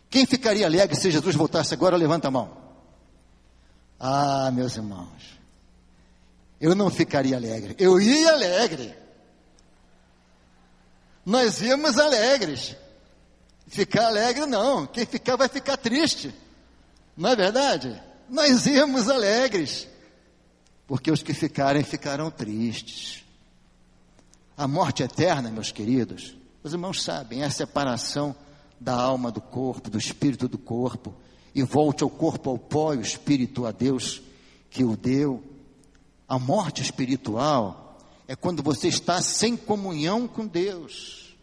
Quem ficaria alegre se Jesus voltasse agora? Levanta a mão. Ah, meus irmãos, eu não ficaria alegre, eu ia alegre. Nós íamos alegres. Ficar alegre não, quem ficar vai ficar triste. Não é verdade? Nós íamos alegres, porque os que ficarem ficarão tristes. A morte eterna, meus queridos, os irmãos sabem, é a separação da alma do corpo, do espírito do corpo e volte ao corpo ao pó e o espírito a Deus que o deu. A morte espiritual é quando você está sem comunhão com Deus.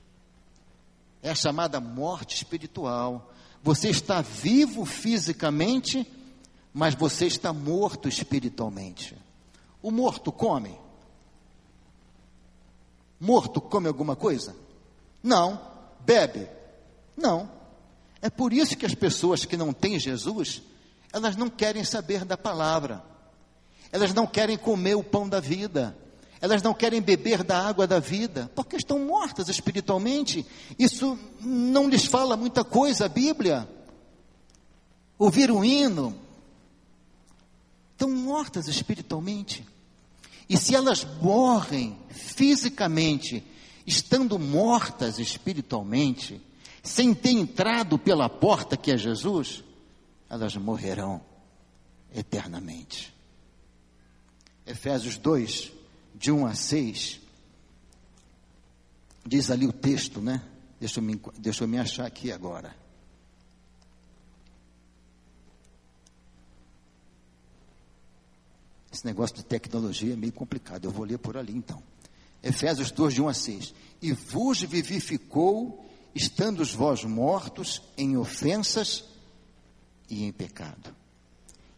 É a chamada morte espiritual. Você está vivo fisicamente, mas você está morto espiritualmente. O morto come? Morto come alguma coisa? Não. Bebe? Não. É por isso que as pessoas que não têm Jesus, elas não querem saber da palavra, elas não querem comer o pão da vida, elas não querem beber da água da vida, porque estão mortas espiritualmente. Isso não lhes fala muita coisa a Bíblia. Ouvir um hino, estão mortas espiritualmente. E se elas morrem fisicamente, estando mortas espiritualmente, sem ter entrado pela porta que é Jesus, elas morrerão eternamente. Efésios 2, de 1 a 6, diz ali o texto, né? Deixa eu me, deixa eu me achar aqui agora. Esse negócio de tecnologia é meio complicado, eu vou ler por ali então. Efésios 2, de 1 a 6. E vos vivificou estando vós mortos em ofensas e em pecado.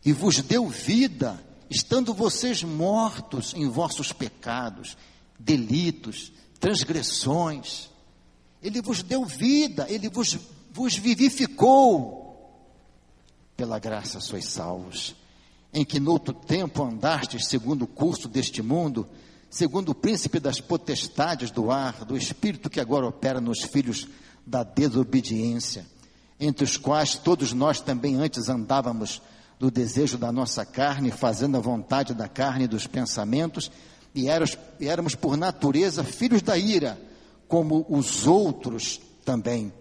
E vos deu vida, estando vocês mortos em vossos pecados, delitos, transgressões. Ele vos deu vida, ele vos, vos vivificou. Pela graça sois salvos, em que noutro tempo andastes segundo o curso deste mundo, segundo o príncipe das potestades do ar, do espírito que agora opera nos filhos da desobediência, entre os quais todos nós também antes andávamos do desejo da nossa carne, fazendo a vontade da carne e dos pensamentos, e éramos, e éramos por natureza filhos da ira, como os outros também.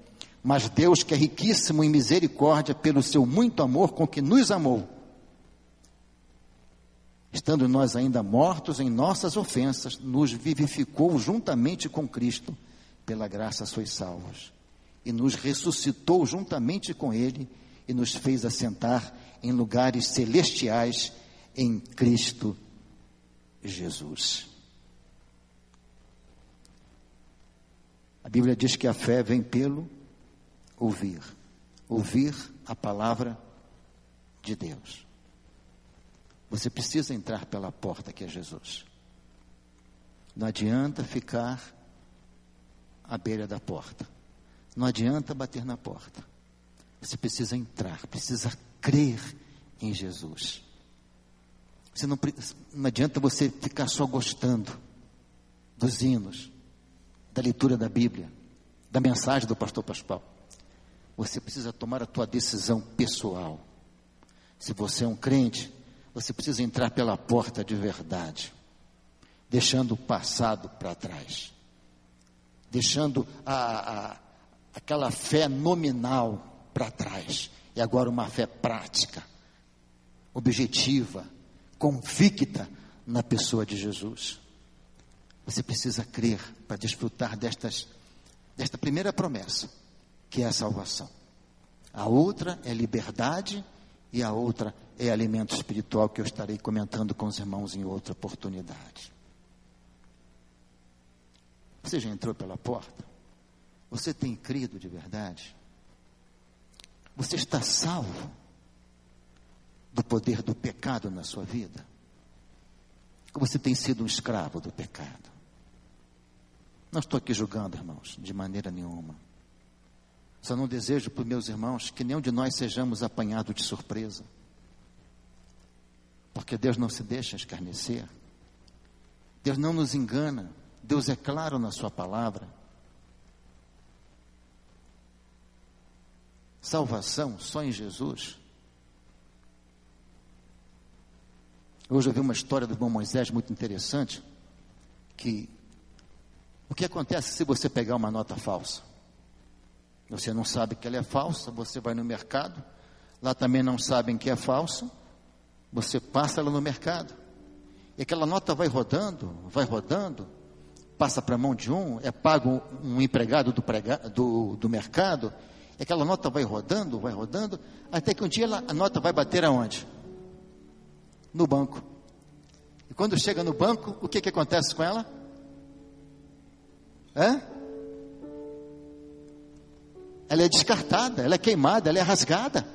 Mas Deus, que é riquíssimo em misericórdia, pelo seu muito amor com que nos amou, estando nós ainda mortos em nossas ofensas, nos vivificou juntamente com Cristo, pela graça sois salvos e nos ressuscitou juntamente com Ele e nos fez assentar em lugares celestiais em Cristo Jesus. A Bíblia diz que a fé vem pelo ouvir, ouvir a palavra de Deus. Você precisa entrar pela porta que é Jesus. Não adianta ficar à beira da porta. Não adianta bater na porta. Você precisa entrar, precisa crer em Jesus. Você não, não adianta você ficar só gostando dos hinos, da leitura da Bíblia, da mensagem do pastor Pascoal. Você precisa tomar a tua decisão pessoal. Se você é um crente, você precisa entrar pela porta de verdade, deixando o passado para trás, deixando a, a, aquela fé nominal para trás, e agora uma fé prática, objetiva, convicta na pessoa de Jesus. Você precisa crer para desfrutar destas, desta primeira promessa, que é a salvação. A outra é liberdade e a outra é alimento espiritual que eu estarei comentando com os irmãos em outra oportunidade. Você já entrou pela porta? Você tem crido de verdade? Você está salvo do poder do pecado na sua vida? Ou você tem sido um escravo do pecado? Não estou aqui julgando, irmãos, de maneira nenhuma. Só não desejo para os meus irmãos que nenhum de nós sejamos apanhados de surpresa. Porque Deus não se deixa escarnecer. Deus não nos engana. Deus é claro na Sua palavra. Salvação só em Jesus. Hoje eu vi uma história do bom Moisés muito interessante. Que o que acontece se você pegar uma nota falsa? Você não sabe que ela é falsa, você vai no mercado, lá também não sabem que é falsa, você passa ela no mercado. E aquela nota vai rodando, vai rodando, passa para a mão de um, é pago um empregado do, prega, do, do mercado, e aquela nota vai rodando, vai rodando, até que um dia ela, a nota vai bater aonde? No banco. E quando chega no banco, o que, que acontece com ela? É? Ela é descartada, ela é queimada, ela é rasgada.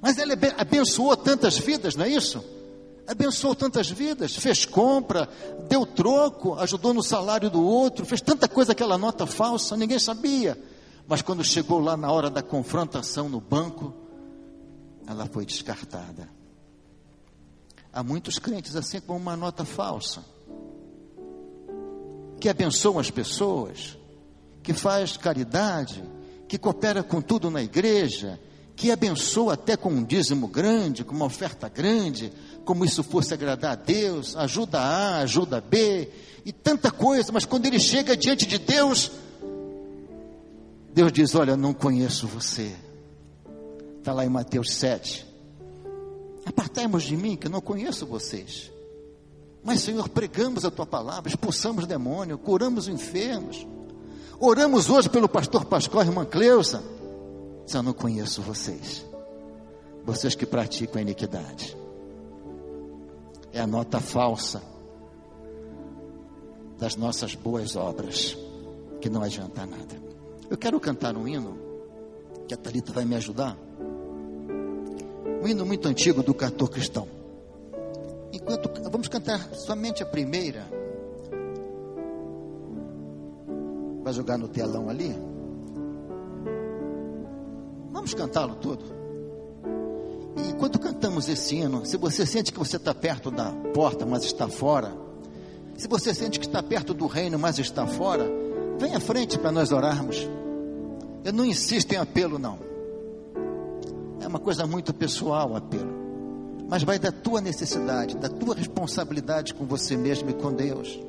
Mas ela abençoou tantas vidas, não é isso? Abençoou tantas vidas, fez compra, deu troco, ajudou no salário do outro, fez tanta coisa aquela nota falsa, ninguém sabia. Mas quando chegou lá na hora da confrontação no banco, ela foi descartada. Há muitos crentes assim com uma nota falsa, que abençoam as pessoas, que faz caridade, que coopera com tudo na igreja, que abençoa até com um dízimo grande, com uma oferta grande, como isso fosse agradar a Deus, ajuda A, ajuda B, e tanta coisa, mas quando ele chega diante de Deus, Deus diz: Olha, não conheço você. Está lá em Mateus 7. Apartai-nos de mim, que eu não conheço vocês. Mas, Senhor, pregamos a tua palavra, expulsamos demônio, curamos enfermos. Oramos hoje pelo pastor Pascoal irmã Cleusa eu não conheço vocês. Vocês que praticam a iniquidade. É a nota falsa das nossas boas obras, que não adianta nada. Eu quero cantar um hino, que a Thalita vai me ajudar. Um hino muito antigo do cantor cristão. Enquanto vamos cantar somente a primeira. Vai jogar no telão ali? Vamos cantá-lo todo. E enquanto cantamos esse hino, se você sente que você está perto da porta, mas está fora, se você sente que está perto do reino, mas está fora, vem à frente para nós orarmos. Eu não insisto em apelo, não. É uma coisa muito pessoal o apelo. Mas vai da tua necessidade, da tua responsabilidade com você mesmo e com Deus.